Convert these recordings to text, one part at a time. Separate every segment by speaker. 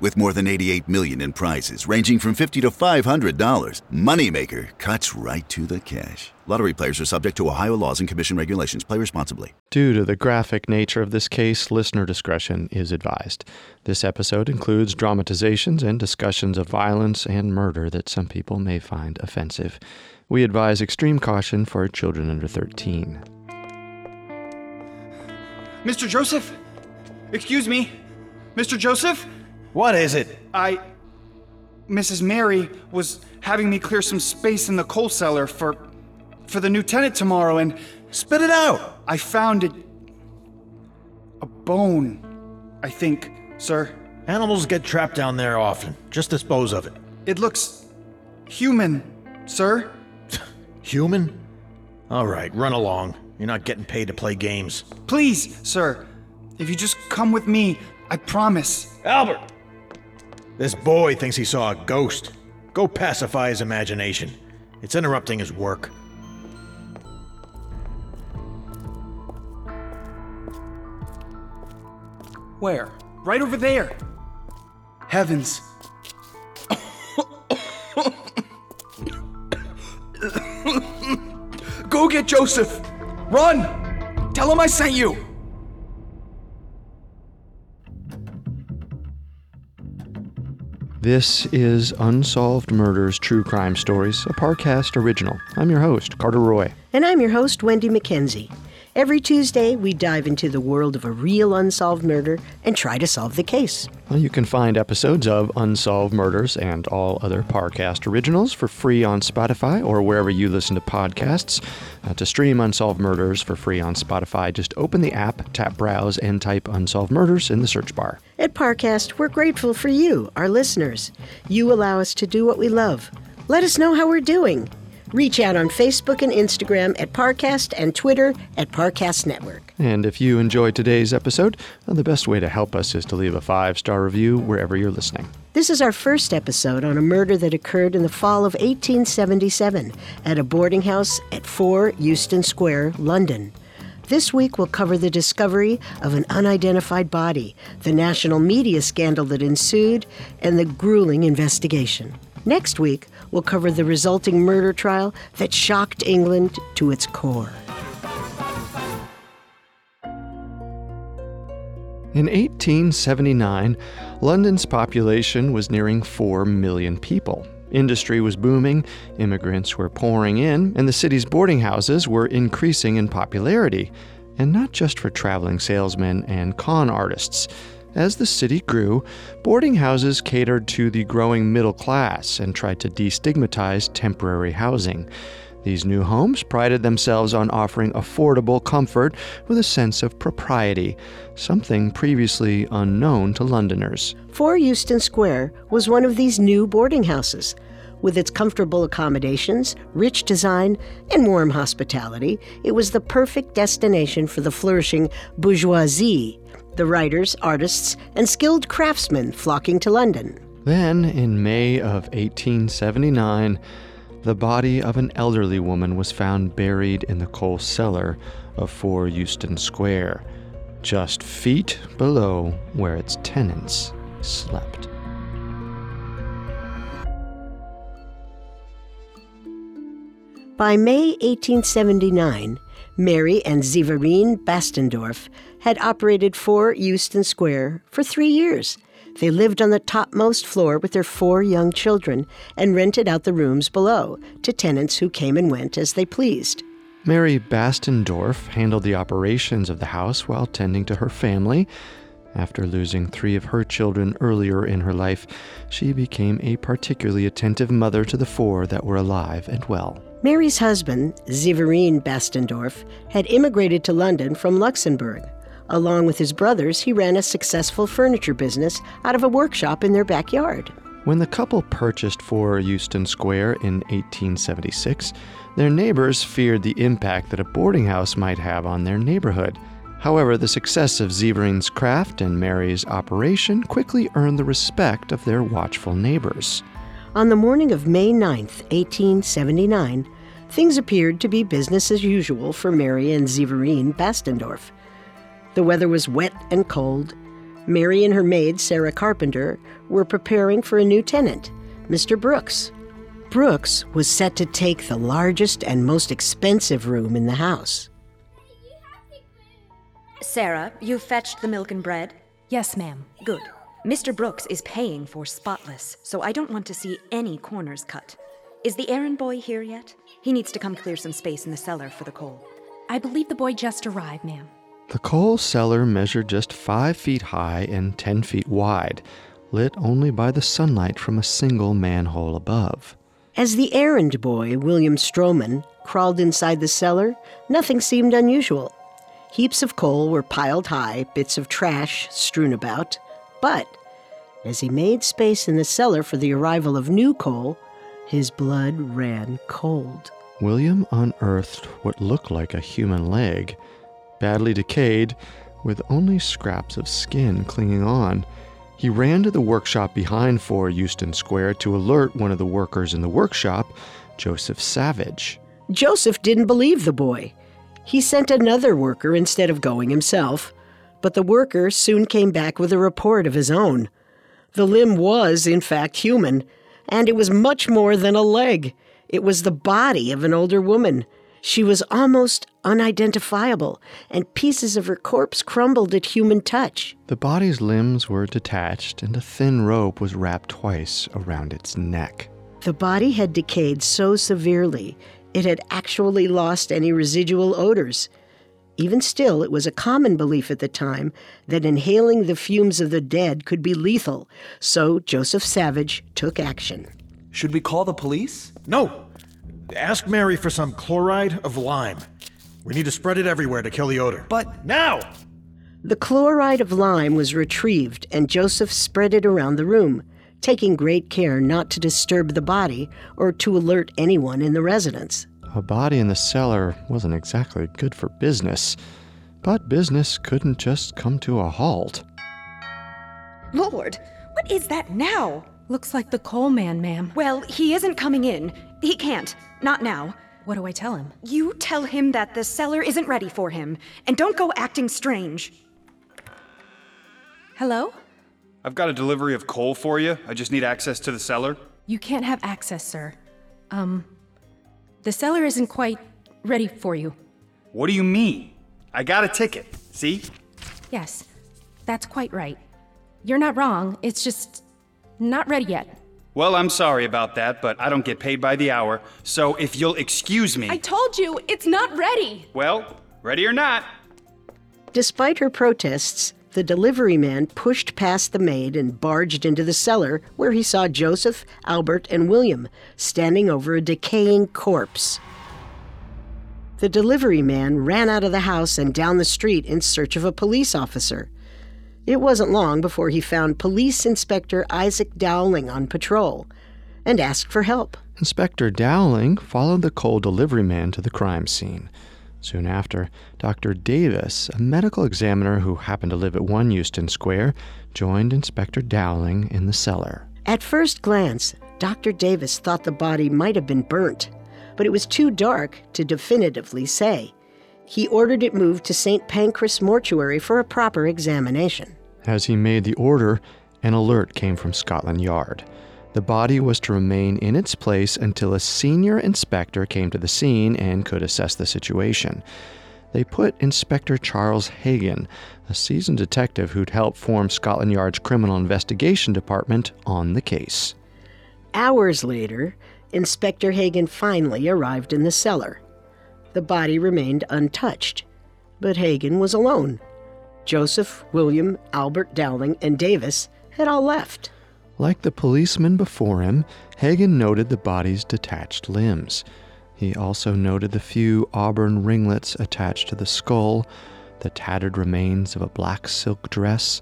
Speaker 1: With more than 88 million in prizes ranging from 50 to $500, Moneymaker cuts right to the cash. Lottery players are subject to Ohio laws and commission regulations. Play responsibly.
Speaker 2: Due to the graphic nature of this case, listener discretion is advised. This episode includes dramatizations and discussions of violence and murder that some people may find offensive. We advise extreme caution for children under 13.
Speaker 3: Mr. Joseph? Excuse me? Mr. Joseph?
Speaker 4: What is it?
Speaker 3: I. Mrs. Mary was having me clear some space in the coal cellar for. for the new tenant tomorrow, and
Speaker 4: Spit it out!
Speaker 3: I found it. a bone, I think, sir.
Speaker 4: Animals get trapped down there often. Just dispose of it.
Speaker 3: It looks. human, sir.
Speaker 4: Human? All right, run along. You're not getting paid to play games.
Speaker 3: Please, sir. If you just come with me, I promise.
Speaker 4: Albert! This boy thinks he saw a ghost. Go pacify his imagination. It's interrupting his work.
Speaker 3: Where? Right over there. Heavens. Go get Joseph! Run! Tell him I sent you!
Speaker 2: This is Unsolved Murders True Crime Stories, a Parcast original. I'm your host, Carter Roy.
Speaker 5: And I'm your host, Wendy McKenzie. Every Tuesday, we dive into the world of a real unsolved murder and try to solve the case.
Speaker 2: Well, you can find episodes of Unsolved Murders and all other Parcast originals for free on Spotify or wherever you listen to podcasts. Uh, to stream Unsolved Murders for free on Spotify, just open the app, tap Browse, and type Unsolved Murders in the search bar.
Speaker 5: At Parcast, we're grateful for you, our listeners. You allow us to do what we love. Let us know how we're doing. Reach out on Facebook and Instagram at Parcast and Twitter at Parcast Network.
Speaker 2: And if you enjoyed today's episode, the best way to help us is to leave a five star review wherever you're listening.
Speaker 5: This is our first episode on a murder that occurred in the fall of 1877 at a boarding house at 4 Euston Square, London. This week we'll cover the discovery of an unidentified body, the national media scandal that ensued, and the grueling investigation. Next week, we'll cover the resulting murder trial that shocked England to its core.
Speaker 2: In 1879, London's population was nearing 4 million people. Industry was booming, immigrants were pouring in, and the city's boarding houses were increasing in popularity. And not just for traveling salesmen and con artists. As the city grew, boarding houses catered to the growing middle class and tried to destigmatize temporary housing. These new homes prided themselves on offering affordable comfort with a sense of propriety, something previously unknown to Londoners.
Speaker 5: 4 Euston Square was one of these new boarding houses. With its comfortable accommodations, rich design, and warm hospitality, it was the perfect destination for the flourishing bourgeoisie, the writers, artists, and skilled craftsmen flocking to London.
Speaker 2: Then, in May of 1879, the body of an elderly woman was found buried in the coal cellar of 4 Euston Square, just feet below where its tenants slept.
Speaker 5: By May 1879, Mary and Zeverine Bastendorf had operated 4 Euston Square for three years. They lived on the topmost floor with their four young children and rented out the rooms below to tenants who came and went as they pleased.
Speaker 2: Mary Bastendorf handled the operations of the house while tending to her family. After losing three of her children earlier in her life, she became a particularly attentive mother to the four that were alive and well.
Speaker 5: Mary's husband, Zeverine Bastendorf, had immigrated to London from Luxembourg. Along with his brothers, he ran a successful furniture business out of a workshop in their backyard.
Speaker 2: When the couple purchased 4 Euston Square in 1876, their neighbors feared the impact that a boarding house might have on their neighborhood. However, the success of Zeverine's craft and Mary's operation quickly earned the respect of their watchful neighbors.
Speaker 5: On the morning of May 9, 1879, things appeared to be business as usual for Mary and Zeverine Bastendorf. The weather was wet and cold. Mary and her maid, Sarah Carpenter, were preparing for a new tenant, Mr. Brooks. Brooks was set to take the largest and most expensive room in the house.
Speaker 6: Sarah, you fetched the milk and bread?
Speaker 7: Yes, ma'am.
Speaker 6: Good. Mr. Brooks is paying for spotless, so I don't want to see any corners cut. Is the errand boy here yet? He needs to come clear some space in the cellar for the coal.
Speaker 7: I believe the boy just arrived, ma'am.
Speaker 2: The coal cellar measured just five feet high and ten feet wide, lit only by the sunlight from a single manhole above.
Speaker 5: As the errand boy, William Stroman, crawled inside the cellar, nothing seemed unusual. Heaps of coal were piled high, bits of trash strewn about. But as he made space in the cellar for the arrival of new coal, his blood ran cold.
Speaker 2: William unearthed what looked like a human leg, badly decayed, with only scraps of skin clinging on. He ran to the workshop behind 4 Euston Square to alert one of the workers in the workshop, Joseph Savage.
Speaker 5: Joseph didn't believe the boy. He sent another worker instead of going himself, but the worker soon came back with a report of his own. The limb was, in fact, human, and it was much more than a leg. It was the body of an older woman. She was almost unidentifiable, and pieces of her corpse crumbled at human touch.
Speaker 2: The body's limbs were detached, and a thin rope was wrapped twice around its neck.
Speaker 5: The body had decayed so severely it had actually lost any residual odors. Even still, it was a common belief at the time that inhaling the fumes of the dead could be lethal, so Joseph Savage took action.
Speaker 8: Should we call the police?
Speaker 4: No! Ask Mary for some chloride of lime. We need to spread it everywhere to kill the odor.
Speaker 8: But
Speaker 4: now!
Speaker 5: The chloride of lime was retrieved, and Joseph spread it around the room, taking great care not to disturb the body or to alert anyone in the residence.
Speaker 2: A body in the cellar wasn't exactly good for business, but business couldn't just come to a halt.
Speaker 6: Lord, what is that now?
Speaker 7: Looks like the coal man, ma'am.
Speaker 6: Well, he isn't coming in. He can't. Not now.
Speaker 7: What do I tell him?
Speaker 6: You tell him that the cellar isn't ready for him, and don't go acting strange.
Speaker 7: Hello?
Speaker 3: I've got a delivery of coal for you. I just need access to the cellar.
Speaker 7: You can't have access, sir. Um, the cellar isn't quite ready for you.
Speaker 3: What do you mean? I got a ticket. See?
Speaker 7: Yes, that's quite right. You're not wrong, it's just not ready yet.
Speaker 3: Well, I'm sorry about that, but I don't get paid by the hour, so if you'll excuse me.
Speaker 7: I told you, it's not ready!
Speaker 3: Well, ready or not.
Speaker 5: Despite her protests, the delivery man pushed past the maid and barged into the cellar where he saw Joseph, Albert, and William standing over a decaying corpse. The delivery man ran out of the house and down the street in search of a police officer. It wasn't long before he found Police Inspector Isaac Dowling on patrol and asked for help.
Speaker 2: Inspector Dowling followed the coal delivery man to the crime scene. Soon after, Dr. Davis, a medical examiner who happened to live at 1 Euston Square, joined Inspector Dowling in the cellar.
Speaker 5: At first glance, Dr. Davis thought the body might have been burnt, but it was too dark to definitively say. He ordered it moved to St. Pancras Mortuary for a proper examination.
Speaker 2: As he made the order, An alert came from Scotland Yard. The body was to remain in its place until a senior inspector came to the scene and could assess the situation. They put Inspector Charles Hagen, a seasoned detective who'd helped form Scotland Yard's Criminal Investigation Department, on the case.
Speaker 5: Hours later, Inspector Hagen finally arrived in the cellar. The body remained untouched, but Hagen was alone. Joseph, William, Albert Dowling, and Davis had all left.
Speaker 2: Like the policeman before him, Hagen noted the body's detached limbs. He also noted the few auburn ringlets attached to the skull, the tattered remains of a black silk dress,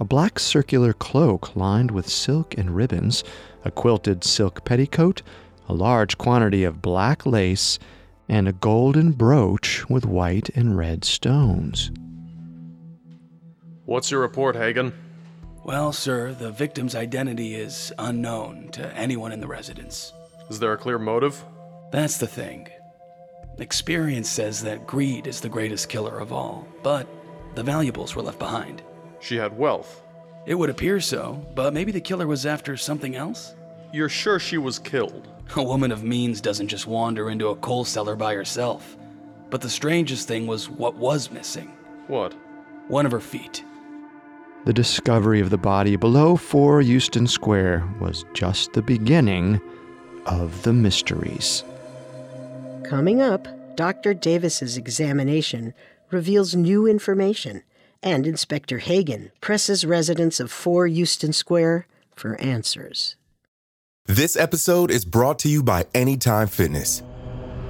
Speaker 2: a black circular cloak lined with silk and ribbons, a quilted silk petticoat, a large quantity of black lace, and a golden brooch with white and red stones.
Speaker 9: What's your report, Hagen?
Speaker 8: Well, sir, the victim's identity is unknown to anyone in the residence.
Speaker 9: Is there a clear motive?
Speaker 8: That's the thing. Experience says that greed is the greatest killer of all, but the valuables were left behind.
Speaker 9: She had wealth.
Speaker 8: It would appear so, but maybe the killer was after something else?
Speaker 9: You're sure she was killed?
Speaker 8: A woman of means doesn't just wander into a coal cellar by herself. But the strangest thing was what was missing.
Speaker 9: What?
Speaker 8: One of her feet.
Speaker 2: The discovery of the body below 4 Euston Square was just the beginning of the mysteries.
Speaker 5: Coming up, Dr. Davis's examination reveals new information, and Inspector Hagen presses residents of 4 Euston Square for answers.
Speaker 10: This episode is brought to you by Anytime Fitness.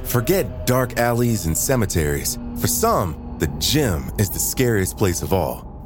Speaker 10: Forget dark alleys and cemeteries. For some, the gym is the scariest place of all,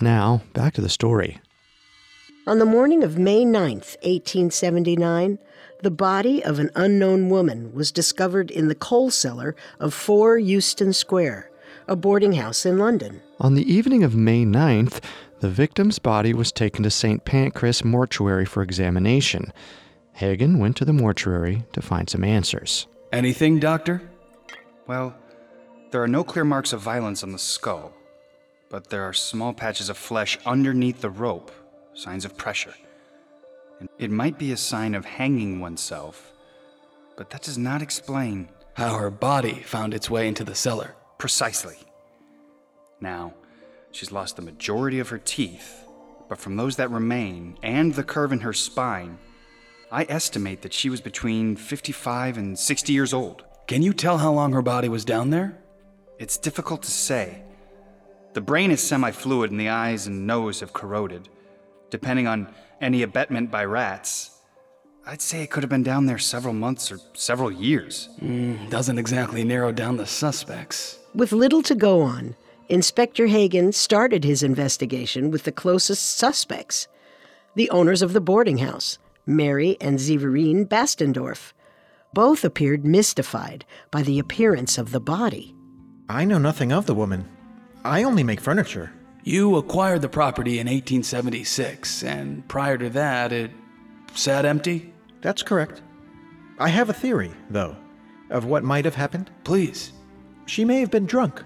Speaker 2: Now, back to the story.
Speaker 5: On the morning of May 9th, 1879, the body of an unknown woman was discovered in the coal cellar of 4 Euston Square, a boarding house in London.
Speaker 2: On the evening of May 9th, the victim's body was taken to St. Pancras Mortuary for examination. Hagen went to the mortuary to find some answers.
Speaker 8: Anything, Doctor?
Speaker 3: Well, there are no clear marks of violence on the skull, but there are small patches of flesh underneath the rope, signs of pressure. And it might be a sign of hanging oneself, but that does not explain
Speaker 8: how her body found its way into the cellar.
Speaker 3: Precisely. Now, she's lost the majority of her teeth, but from those that remain and the curve in her spine, I estimate that she was between 55 and 60 years old.
Speaker 8: Can you tell how long her body was down there?
Speaker 3: It's difficult to say. The brain is semi fluid and the eyes and nose have corroded. Depending on any abetment by rats, I'd say it could have been down there several months or several years.
Speaker 8: Mm, doesn't exactly narrow down the suspects.
Speaker 5: With little to go on, Inspector Hagen started his investigation with the closest suspects the owners of the boarding house, Mary and Zeverine Bastendorf. Both appeared mystified by the appearance of the body.
Speaker 4: I know nothing of the woman. I only make furniture.
Speaker 8: You acquired the property in 1876, and prior to that, it sat empty?
Speaker 4: That's correct. I have a theory, though, of what might have happened.
Speaker 8: Please.
Speaker 4: She may have been drunk.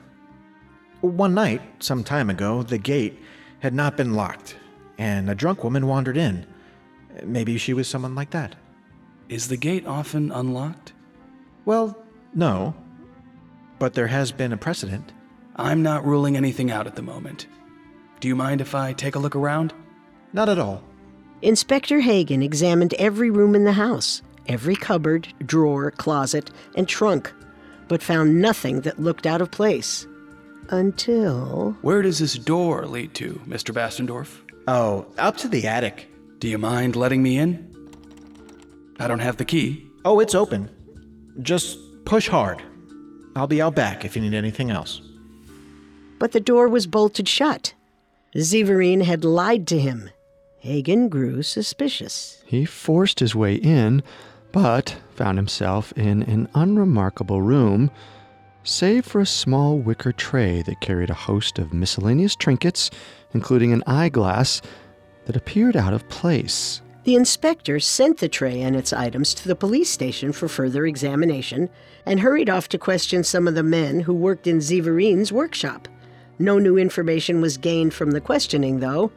Speaker 4: One night, some time ago, the gate had not been locked, and a drunk woman wandered in. Maybe she was someone like that.
Speaker 8: Is the gate often unlocked?
Speaker 4: Well, no. But there has been a precedent.
Speaker 8: I'm not ruling anything out at the moment. Do you mind if I take a look around?
Speaker 4: Not at all.
Speaker 5: Inspector Hagen examined every room in the house, every cupboard, drawer, closet, and trunk, but found nothing that looked out of place. Until.
Speaker 8: Where does this door lead to, Mr. Bastendorf?
Speaker 4: Oh, up to the attic.
Speaker 8: Do you mind letting me in? I don't have the key.
Speaker 4: Oh, it's open. Just push hard. I'll be out back if you need anything else.
Speaker 5: But the door was bolted shut. Zeverine had lied to him. Hagen grew suspicious.
Speaker 2: He forced his way in, but found himself in an unremarkable room, save for a small wicker tray that carried a host of miscellaneous trinkets, including an eyeglass that appeared out of place.
Speaker 5: The inspector sent the tray and its items to the police station for further examination and hurried off to question some of the men who worked in Zeverine's workshop. No new information was gained from the questioning, though.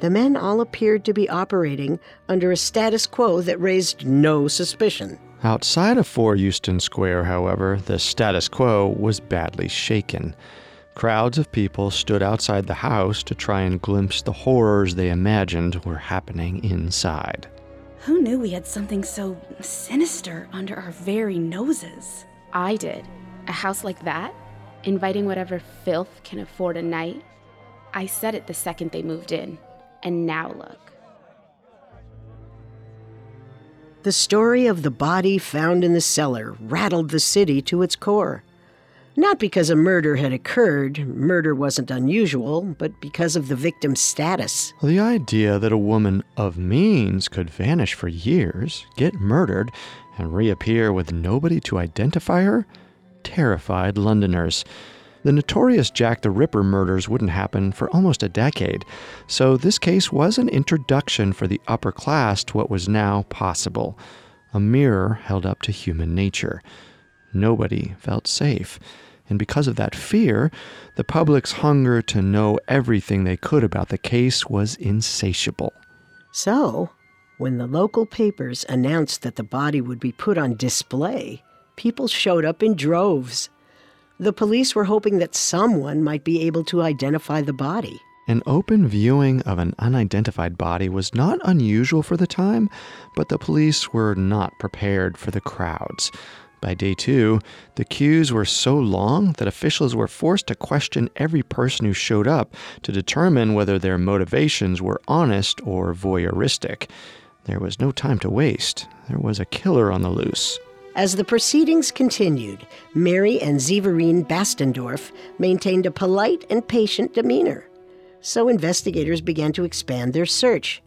Speaker 5: The men all appeared to be operating under a status quo that raised no suspicion.
Speaker 2: Outside of 4 Euston Square, however, the status quo was badly shaken. Crowds of people stood outside the house to try and glimpse the horrors they imagined were happening inside.
Speaker 11: Who knew we had something so sinister under our very noses?
Speaker 12: I did. A house like that? Inviting whatever filth can afford a night? I said it the second they moved in. And now look.
Speaker 5: The story of the body found in the cellar rattled the city to its core. Not because a murder had occurred, murder wasn't unusual, but because of the victim's status.
Speaker 2: The idea that a woman of means could vanish for years, get murdered, and reappear with nobody to identify her terrified Londoners. The notorious Jack the Ripper murders wouldn't happen for almost a decade, so this case was an introduction for the upper class to what was now possible a mirror held up to human nature. Nobody felt safe. And because of that fear, the public's hunger to know everything they could about the case was insatiable.
Speaker 5: So, when the local papers announced that the body would be put on display, people showed up in droves. The police were hoping that someone might be able to identify the body.
Speaker 2: An open viewing of an unidentified body was not unusual for the time, but the police were not prepared for the crowds. By day two, the queues were so long that officials were forced to question every person who showed up to determine whether their motivations were honest or voyeuristic. There was no time to waste. There was a killer on the loose.
Speaker 5: As the proceedings continued, Mary and Zeverine Bastendorf maintained a polite and patient demeanor. So investigators began to expand their search.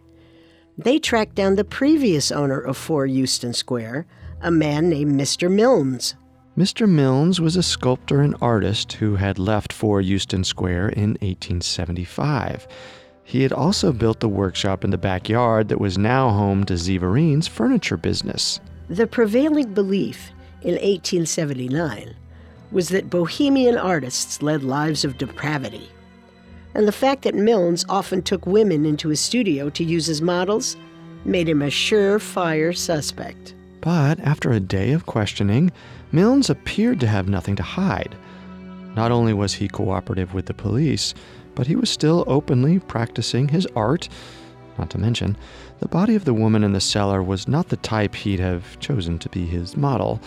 Speaker 5: They tracked down the previous owner of 4 Euston Square, a man named Mr. Milnes.
Speaker 2: Mr. Milnes was a sculptor and artist who had left 4 Euston Square in 1875. He had also built the workshop in the backyard that was now home to Zeverine's furniture business.
Speaker 5: The prevailing belief in 1879 was that bohemian artists led lives of depravity. And the fact that Milnes often took women into his studio to use as models made him a surefire suspect.
Speaker 2: But after a day of questioning, Milnes appeared to have nothing to hide. Not only was he cooperative with the police, but he was still openly practicing his art. Not to mention, the body of the woman in the cellar was not the type he'd have chosen to be his model.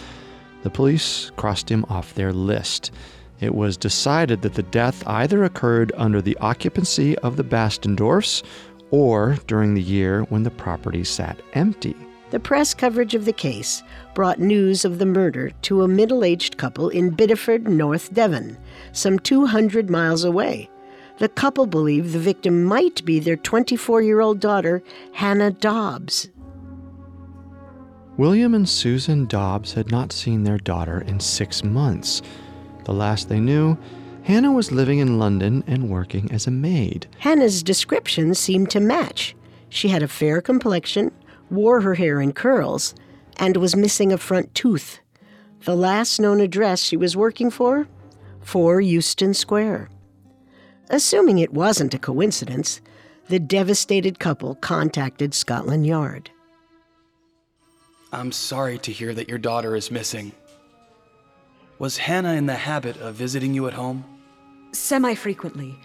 Speaker 2: The police crossed him off their list. It was decided that the death either occurred under the occupancy of the Bastendorfs or during the year when the property sat empty.
Speaker 5: The press coverage of the case brought news of the murder to a middle aged couple in Bideford, North Devon, some 200 miles away. The couple believed the victim might be their 24 year old daughter, Hannah Dobbs.
Speaker 2: William and Susan Dobbs had not seen their daughter in six months. The last they knew, Hannah was living in London and working as a maid.
Speaker 5: Hannah's description seemed to match. She had a fair complexion, wore her hair in curls, and was missing a front tooth. The last known address she was working for? 4 Euston Square. Assuming it wasn't a coincidence, the devastated couple contacted Scotland Yard.
Speaker 8: I'm sorry to hear that your daughter is missing. Was Hannah in the habit of visiting you at home?
Speaker 6: Semi frequently.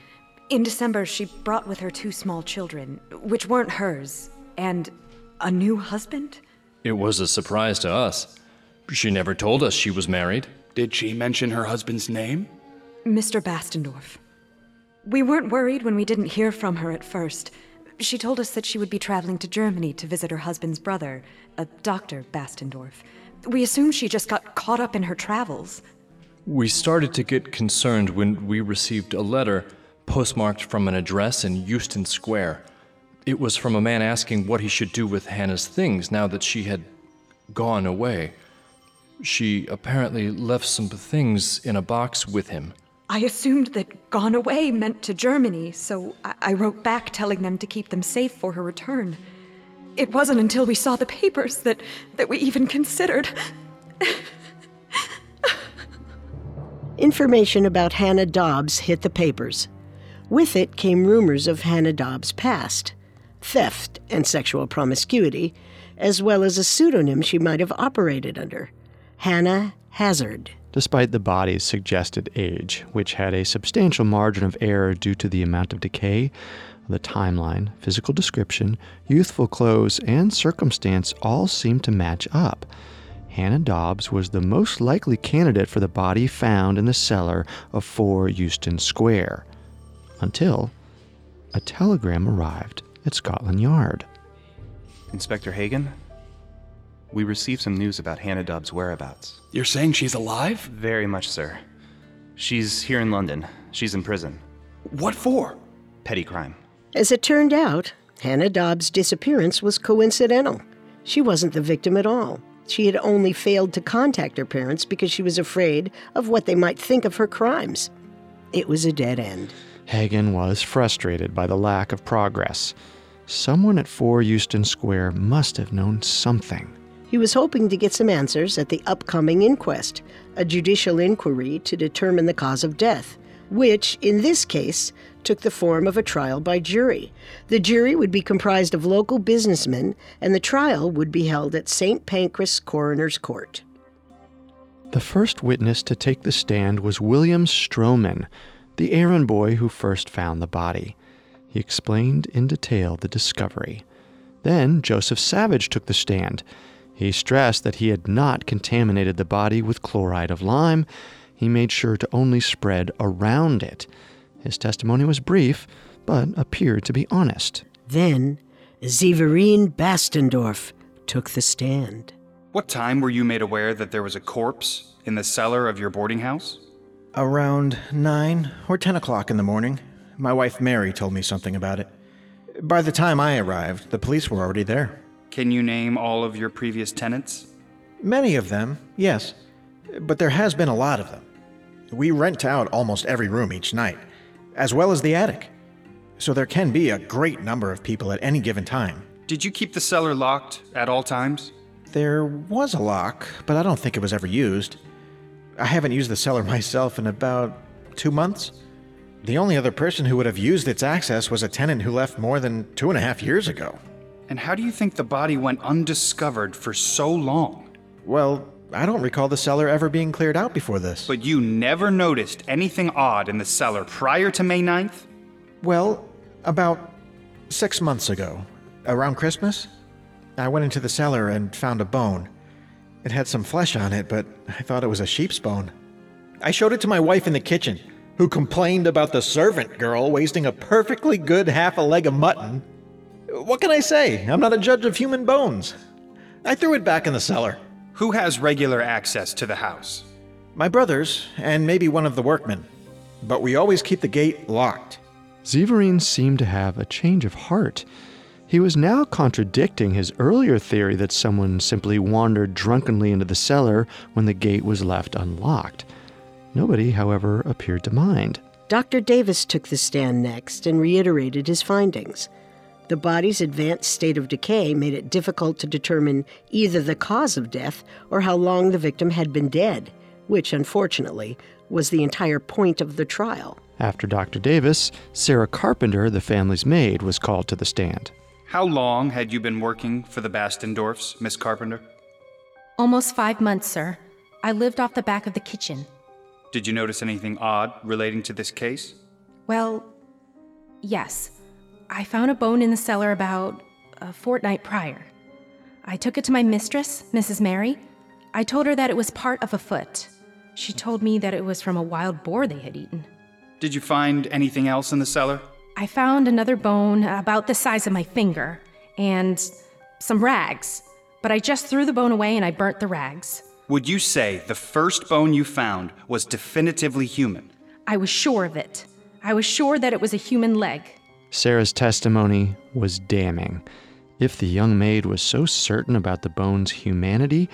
Speaker 6: In December, she brought with her two small children, which weren't hers, and a new husband?
Speaker 13: It was a surprise to us. She never told us she was married.
Speaker 8: Did she mention her husband's name?
Speaker 6: Mr. Bastendorf. We weren't worried when we didn't hear from her at first. She told us that she would be traveling to Germany to visit her husband's brother, a Dr. Bastendorf. We assumed she just got caught up in her travels.
Speaker 13: We started to get concerned when we received a letter postmarked from an address in Euston Square. It was from a man asking what he should do with Hannah's things now that she had gone away. She apparently left some things in a box with him.
Speaker 6: I assumed that gone away meant to Germany, so I, I wrote back telling them to keep them safe for her return. It wasn't until we saw the papers that, that we even considered.
Speaker 5: Information about Hannah Dobbs hit the papers. With it came rumors of Hannah Dobbs' past theft and sexual promiscuity, as well as a pseudonym she might have operated under Hannah Hazard.
Speaker 2: Despite the body's suggested age, which had a substantial margin of error due to the amount of decay, the timeline, physical description, youthful clothes, and circumstance all seemed to match up. Hannah Dobbs was the most likely candidate for the body found in the cellar of 4 Euston Square. Until a telegram arrived at Scotland Yard.
Speaker 14: Inspector Hagen, we received some news about Hannah Dobbs' whereabouts.
Speaker 8: You're saying she's alive?
Speaker 14: Very much, sir. She's here in London. She's in prison.
Speaker 8: What for?
Speaker 14: Petty crime.
Speaker 5: As it turned out, Hannah Dobbs' disappearance was coincidental. She wasn't the victim at all. She had only failed to contact her parents because she was afraid of what they might think of her crimes. It was a dead end.
Speaker 2: Hagen was frustrated by the lack of progress. Someone at 4 Euston Square must have known something.
Speaker 5: He was hoping to get some answers at the upcoming inquest, a judicial inquiry to determine the cause of death, which, in this case, took the form of a trial by jury. The jury would be comprised of local businessmen, and the trial would be held at St. Pancras Coroner's Court.
Speaker 2: The first witness to take the stand was William Stroman, the errand boy who first found the body. He explained in detail the discovery. Then Joseph Savage took the stand. He stressed that he had not contaminated the body with chloride of lime. He made sure to only spread around it. His testimony was brief, but appeared to be honest.
Speaker 5: Then, Zeverine Bastendorf took the stand.
Speaker 3: What time were you made aware that there was a corpse in the cellar of your boarding house?
Speaker 4: Around 9 or 10 o'clock in the morning. My wife Mary told me something about it. By the time I arrived, the police were already there.
Speaker 3: Can you name all of your previous tenants?
Speaker 4: Many of them, yes. But there has been a lot of them. We rent out almost every room each night, as well as the attic. So there can be a great number of people at any given time.
Speaker 3: Did you keep the cellar locked at all times?
Speaker 4: There was a lock, but I don't think it was ever used. I haven't used the cellar myself in about two months. The only other person who would have used its access was a tenant who left more than two and a half years ago.
Speaker 3: And how do you think the body went undiscovered for so long?
Speaker 4: Well, I don't recall the cellar ever being cleared out before this.
Speaker 3: But you never noticed anything odd in the cellar prior to May 9th?
Speaker 4: Well, about six months ago, around Christmas, I went into the cellar and found a bone. It had some flesh on it, but I thought it was a sheep's bone. I showed it to my wife in the kitchen, who complained about the servant girl wasting a perfectly good half a leg of mutton. What can I say? I'm not a judge of human bones. I threw it back in the cellar.
Speaker 3: Who has regular access to the house?
Speaker 4: My brothers, and maybe one of the workmen. But we always keep the gate locked.
Speaker 2: Zeverine seemed to have a change of heart. He was now contradicting his earlier theory that someone simply wandered drunkenly into the cellar when the gate was left unlocked. Nobody, however, appeared to mind.
Speaker 5: Dr. Davis took the stand next and reiterated his findings. The body's advanced state of decay made it difficult to determine either the cause of death or how long the victim had been dead, which, unfortunately, was the entire point of the trial.
Speaker 2: After Dr. Davis, Sarah Carpenter, the family's maid, was called to the stand.
Speaker 3: How long had you been working for the Bastendorfs, Miss Carpenter?
Speaker 7: Almost five months, sir. I lived off the back of the kitchen.
Speaker 3: Did you notice anything odd relating to this case?
Speaker 7: Well, yes. I found a bone in the cellar about a fortnight prior. I took it to my mistress, Mrs. Mary. I told her that it was part of a foot. She told me that it was from a wild boar they had eaten.
Speaker 3: Did you find anything else in the cellar?
Speaker 7: I found another bone about the size of my finger and some rags, but I just threw the bone away and I burnt the rags.
Speaker 3: Would you say the first bone you found was definitively human?
Speaker 7: I was sure of it. I was sure that it was a human leg.
Speaker 2: Sarah's testimony was damning. If the young maid was so certain about the bone's humanity,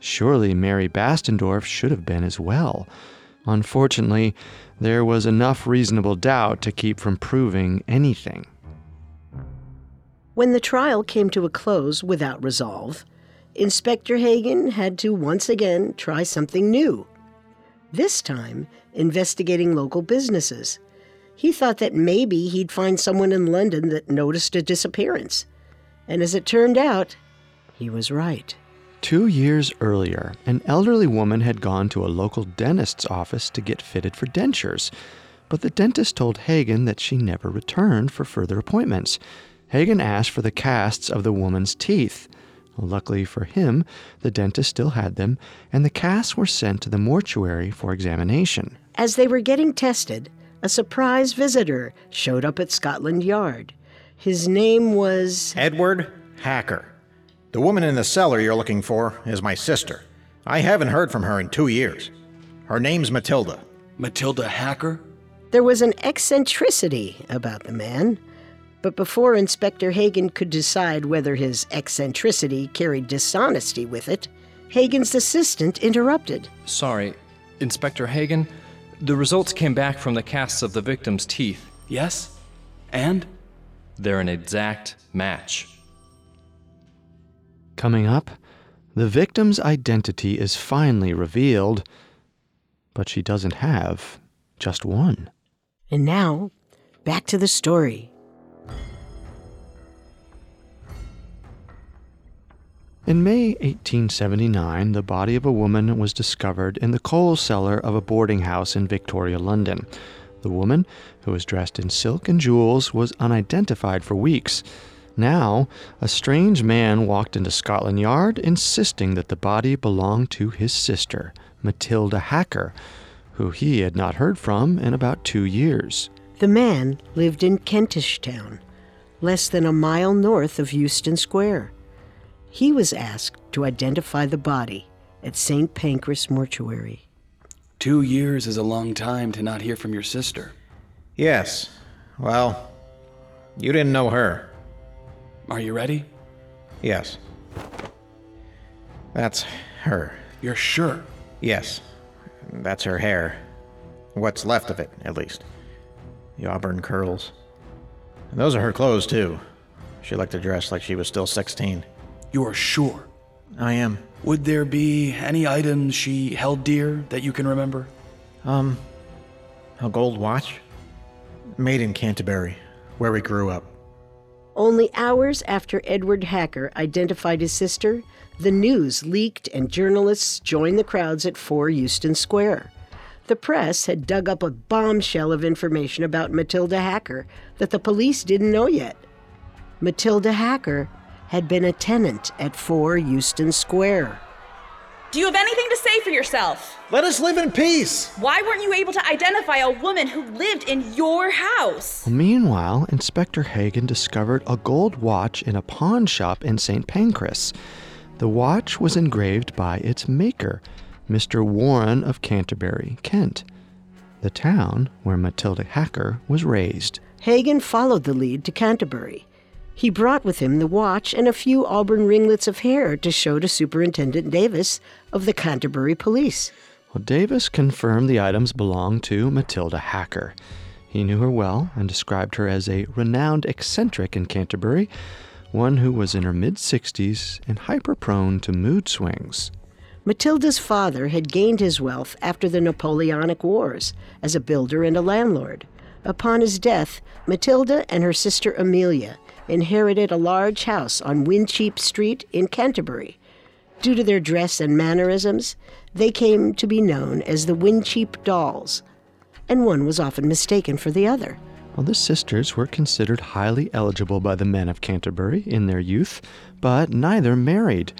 Speaker 2: surely Mary Bastendorf should have been as well. Unfortunately, there was enough reasonable doubt to keep from proving anything.
Speaker 5: When the trial came to a close without resolve, Inspector Hagen had to once again try something new. This time, investigating local businesses. He thought that maybe he'd find someone in London that noticed a disappearance. And as it turned out, he was right.
Speaker 2: Two years earlier, an elderly woman had gone to a local dentist's office to get fitted for dentures, but the dentist told Hagen that she never returned for further appointments. Hagen asked for the casts of the woman's teeth. Luckily for him, the dentist still had them, and the casts were sent to the mortuary for examination.
Speaker 5: As they were getting tested, a surprise visitor showed up at Scotland Yard. His name was.
Speaker 4: Edward Hacker. The woman in the cellar you're looking for is my sister. I haven't heard from her in two years. Her name's Matilda.
Speaker 8: Matilda Hacker?
Speaker 5: There was an eccentricity about the man. But before Inspector Hagen could decide whether his eccentricity carried dishonesty with it, Hagen's assistant interrupted.
Speaker 13: Sorry, Inspector Hagen. The results came back from the casts of the victim's teeth.
Speaker 8: Yes? And?
Speaker 13: They're an exact match.
Speaker 2: Coming up, the victim's identity is finally revealed, but she doesn't have just one.
Speaker 5: And now, back to the story.
Speaker 2: In May 1879, the body of a woman was discovered in the coal cellar of a boarding house in Victoria, London. The woman, who was dressed in silk and jewels, was unidentified for weeks. Now, a strange man walked into Scotland Yard insisting that the body belonged to his sister, Matilda Hacker, who he had not heard from in about two years.
Speaker 5: The man lived in Kentish Town, less than a mile north of Euston Square. He was asked to identify the body at St. Pancras Mortuary.
Speaker 8: Two years is a long time to not hear from your sister.
Speaker 4: Yes. Well, you didn't know her.
Speaker 8: Are you ready?
Speaker 4: Yes. That's her.
Speaker 8: You're sure?
Speaker 4: Yes. That's her hair. What's left of it, at least. The auburn curls. And those are her clothes, too. She liked to dress like she was still 16.
Speaker 8: You are sure?
Speaker 4: I am.
Speaker 8: Would there be any items she held dear that you can remember?
Speaker 4: Um, a gold watch? Made in Canterbury, where we grew up.
Speaker 5: Only hours after Edward Hacker identified his sister, the news leaked and journalists joined the crowds at 4 Euston Square. The press had dug up a bombshell of information about Matilda Hacker that the police didn't know yet. Matilda Hacker had been a tenant at 4 Euston Square.
Speaker 11: Do you have anything to say for yourself?
Speaker 4: Let us live in peace.
Speaker 11: Why weren't you able to identify a woman who lived in your house?
Speaker 2: Meanwhile, Inspector Hagen discovered a gold watch in a pawn shop in St. Pancras. The watch was engraved by its maker, Mr. Warren of Canterbury, Kent, the town where Matilda Hacker was raised.
Speaker 5: Hagen followed the lead to Canterbury. He brought with him the watch and a few auburn ringlets of hair to show to Superintendent Davis of the Canterbury Police.
Speaker 2: Well, Davis confirmed the items belonged to Matilda Hacker. He knew her well and described her as a renowned eccentric in Canterbury, one who was in her mid 60s and hyper prone to mood swings.
Speaker 5: Matilda's father had gained his wealth after the Napoleonic Wars as a builder and a landlord. Upon his death, Matilda and her sister Amelia inherited a large house on Wincheap Street in Canterbury. Due to their dress and mannerisms, they came to be known as the Wincheap Dolls, and one was often mistaken for the other.
Speaker 2: Well, the sisters were considered highly eligible by the men of Canterbury in their youth, but neither married.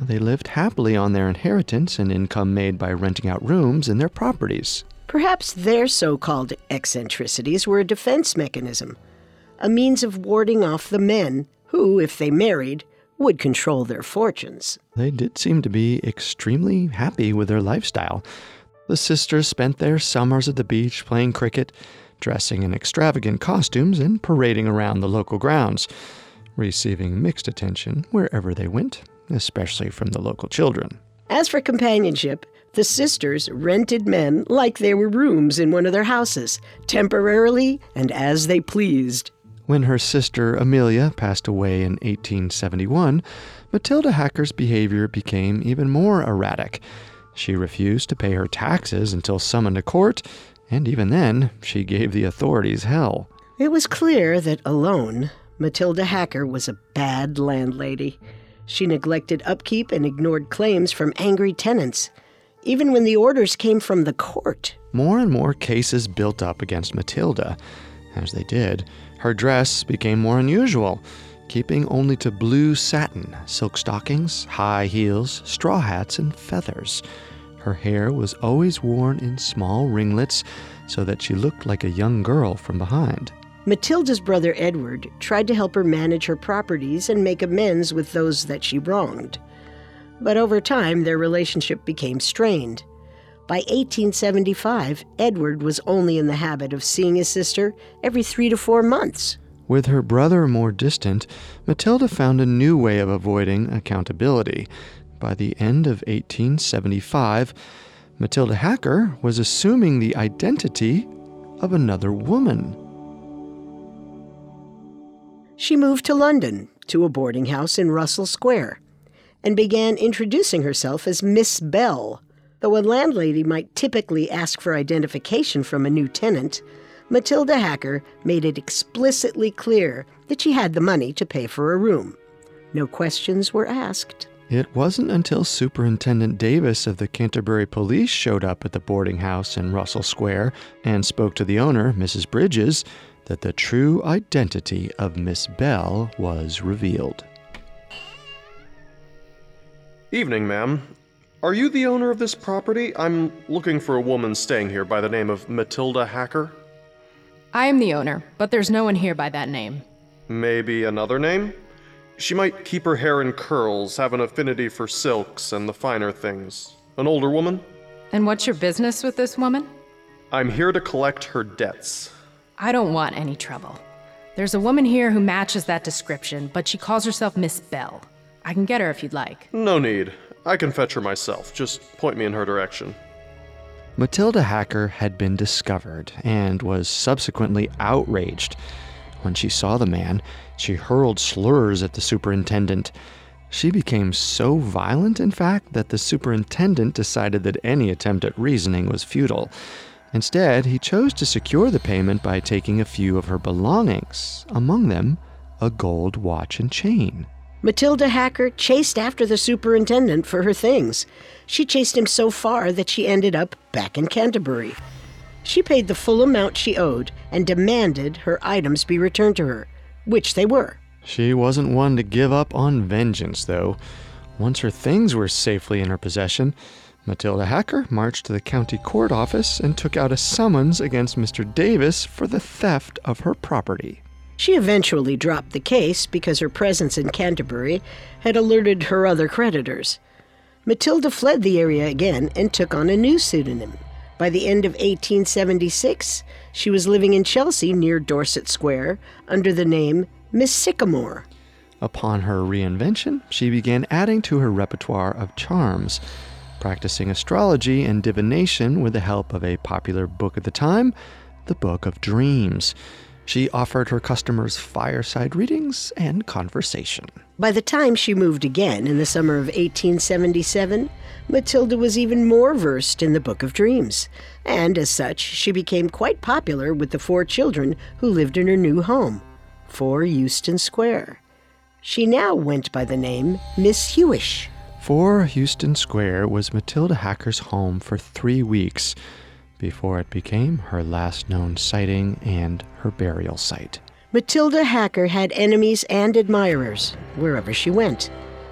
Speaker 2: They lived happily on their inheritance and income made by renting out rooms in their properties.
Speaker 5: Perhaps their so called eccentricities were a defense mechanism, a means of warding off the men who, if they married, would control their fortunes.
Speaker 2: They did seem to be extremely happy with their lifestyle. The sisters spent their summers at the beach playing cricket, dressing in extravagant costumes, and parading around the local grounds, receiving mixed attention wherever they went, especially from the local children.
Speaker 5: As for companionship, the sisters rented men like they were rooms in one of their houses, temporarily and as they pleased.
Speaker 2: When her sister Amelia passed away in 1871, Matilda Hacker's behavior became even more erratic. She refused to pay her taxes until summoned to court, and even then, she gave the authorities hell.
Speaker 5: It was clear that alone, Matilda Hacker was a bad landlady. She neglected upkeep and ignored claims from angry tenants, even when the orders came from the court.
Speaker 2: More and more cases built up against Matilda. As they did, her dress became more unusual, keeping only to blue satin, silk stockings, high heels, straw hats, and feathers. Her hair was always worn in small ringlets so that she looked like a young girl from behind.
Speaker 5: Matilda's brother Edward tried to help her manage her properties and make amends with those that she wronged. But over time, their relationship became strained. By 1875, Edward was only in the habit of seeing his sister every three to four months.
Speaker 2: With her brother more distant, Matilda found a new way of avoiding accountability. By the end of 1875, Matilda Hacker was assuming the identity of another woman.
Speaker 5: She moved to London, to a boarding house in Russell Square, and began introducing herself as Miss Bell. Though a landlady might typically ask for identification from a new tenant, Matilda Hacker made it explicitly clear that she had the money to pay for a room. No questions were asked.
Speaker 2: It wasn't until Superintendent Davis of the Canterbury Police showed up at the boarding house in Russell Square and spoke to the owner, Mrs. Bridges, that the true identity of Miss Bell was revealed.
Speaker 9: Evening, ma'am. Are you the owner of this property? I'm looking for a woman staying here by the name of Matilda Hacker.
Speaker 7: I am the owner, but there's no one here by that name.
Speaker 9: Maybe another name? She might keep her hair in curls, have an affinity for silks and the finer things. An older woman?
Speaker 7: And what's your business with this woman?
Speaker 9: I'm here to collect her debts.
Speaker 7: I don't want any trouble. There's a woman here who matches that description, but she calls herself Miss Bell. I can get her if you'd like.
Speaker 9: No need. I can fetch her myself. Just point me in her direction.
Speaker 2: Matilda Hacker had been discovered and was subsequently outraged. When she saw the man, she hurled slurs at the superintendent. She became so violent, in fact, that the superintendent decided that any attempt at reasoning was futile. Instead, he chose to secure the payment by taking a few of her belongings, among them a gold watch and chain.
Speaker 5: Matilda Hacker chased after the superintendent for her things. She chased him so far that she ended up back in Canterbury. She paid the full amount she owed and demanded her items be returned to her, which they were.
Speaker 2: She wasn't one to give up on vengeance, though. Once her things were safely in her possession, Matilda Hacker marched to the county court office and took out a summons against Mr. Davis for the theft of her property.
Speaker 5: She eventually dropped the case because her presence in Canterbury had alerted her other creditors. Matilda fled the area again and took on a new pseudonym. By the end of 1876, she was living in Chelsea near Dorset Square under the name Miss Sycamore.
Speaker 2: Upon her reinvention, she began adding to her repertoire of charms, practicing astrology and divination with the help of a popular book at the time, the Book of Dreams. She offered her customers fireside readings and conversation.
Speaker 5: By the time she moved again in the summer of 1877, Matilda was even more versed in the Book of Dreams, and as such, she became quite popular with the four children who lived in her new home, 4 Euston Square. She now went by the name Miss Hewish.
Speaker 2: 4 Euston Square was Matilda Hacker's home for three weeks before it became her last known sighting and her burial site.
Speaker 5: Matilda Hacker had enemies and admirers wherever she went.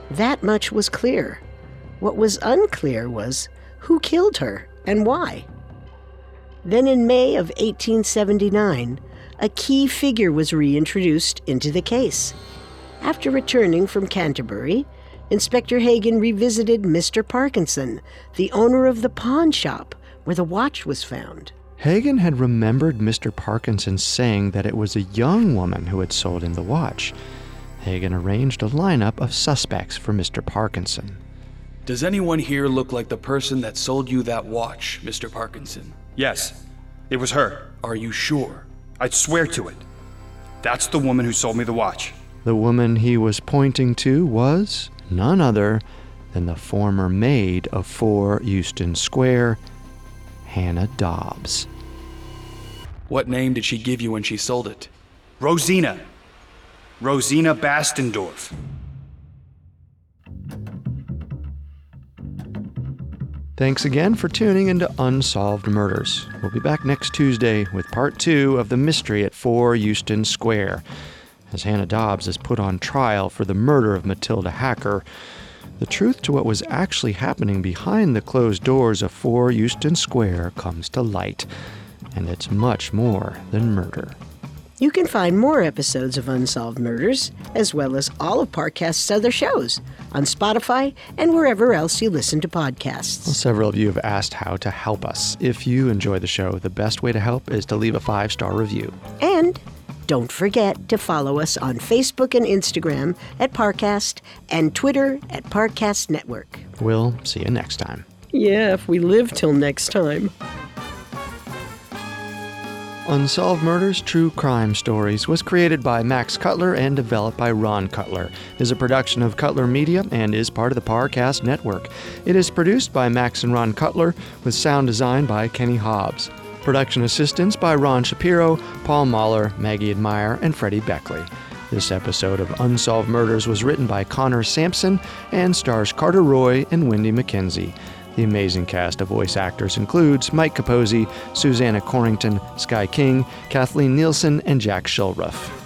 Speaker 5: That much was clear. What was unclear was who killed her and why. Then in May of 1879, a key figure was reintroduced into the case. After returning from Canterbury, Inspector Hagen revisited Mr. Parkinson, the owner of the pawn shop where the watch was found.
Speaker 2: Hagen had remembered Mr. Parkinson saying that it was a young woman who had sold him the watch. Hagen arranged a lineup of suspects for Mr. Parkinson.
Speaker 8: Does anyone here look like the person that sold you that watch, Mr. Parkinson?
Speaker 3: Yes, it was her.
Speaker 8: Are you sure?
Speaker 3: I'd swear to it. That's the woman who sold me the watch.
Speaker 2: The woman he was pointing to was none other than the former maid of 4 Euston Square, Hannah Dobbs.
Speaker 8: What name did she give you when she sold it?
Speaker 3: Rosina. Rosina Bastendorf.
Speaker 2: Thanks again for tuning into Unsolved Murders. We'll be back next Tuesday with part two of the mystery at 4 Euston Square. As Hannah Dobbs is put on trial for the murder of Matilda Hacker, the truth to what was actually happening behind the closed doors of 4 Euston Square comes to light. And it's much more than murder.
Speaker 5: You can find more episodes of Unsolved Murders, as well as all of Parcast's other shows, on Spotify and wherever else you listen to podcasts.
Speaker 2: Well, several of you have asked how to help us. If you enjoy the show, the best way to help is to leave a five star review.
Speaker 5: And don't forget to follow us on Facebook and Instagram at Parcast and Twitter at Parcast Network.
Speaker 2: We'll see you next time.
Speaker 5: Yeah, if we live till next time.
Speaker 2: Unsolved Murders True Crime Stories was created by Max Cutler and developed by Ron Cutler. is a production of Cutler Media and is part of the Parcast Network. It is produced by Max and Ron Cutler with sound design by Kenny Hobbs. Production assistance by Ron Shapiro, Paul Mahler, Maggie Admire, and Freddie Beckley. This episode of Unsolved Murders was written by Connor Sampson and stars Carter Roy and Wendy McKenzie. The amazing cast of voice actors includes Mike Capozzi, Susanna Corrington, Sky King, Kathleen Nielsen, and Jack Shulruff.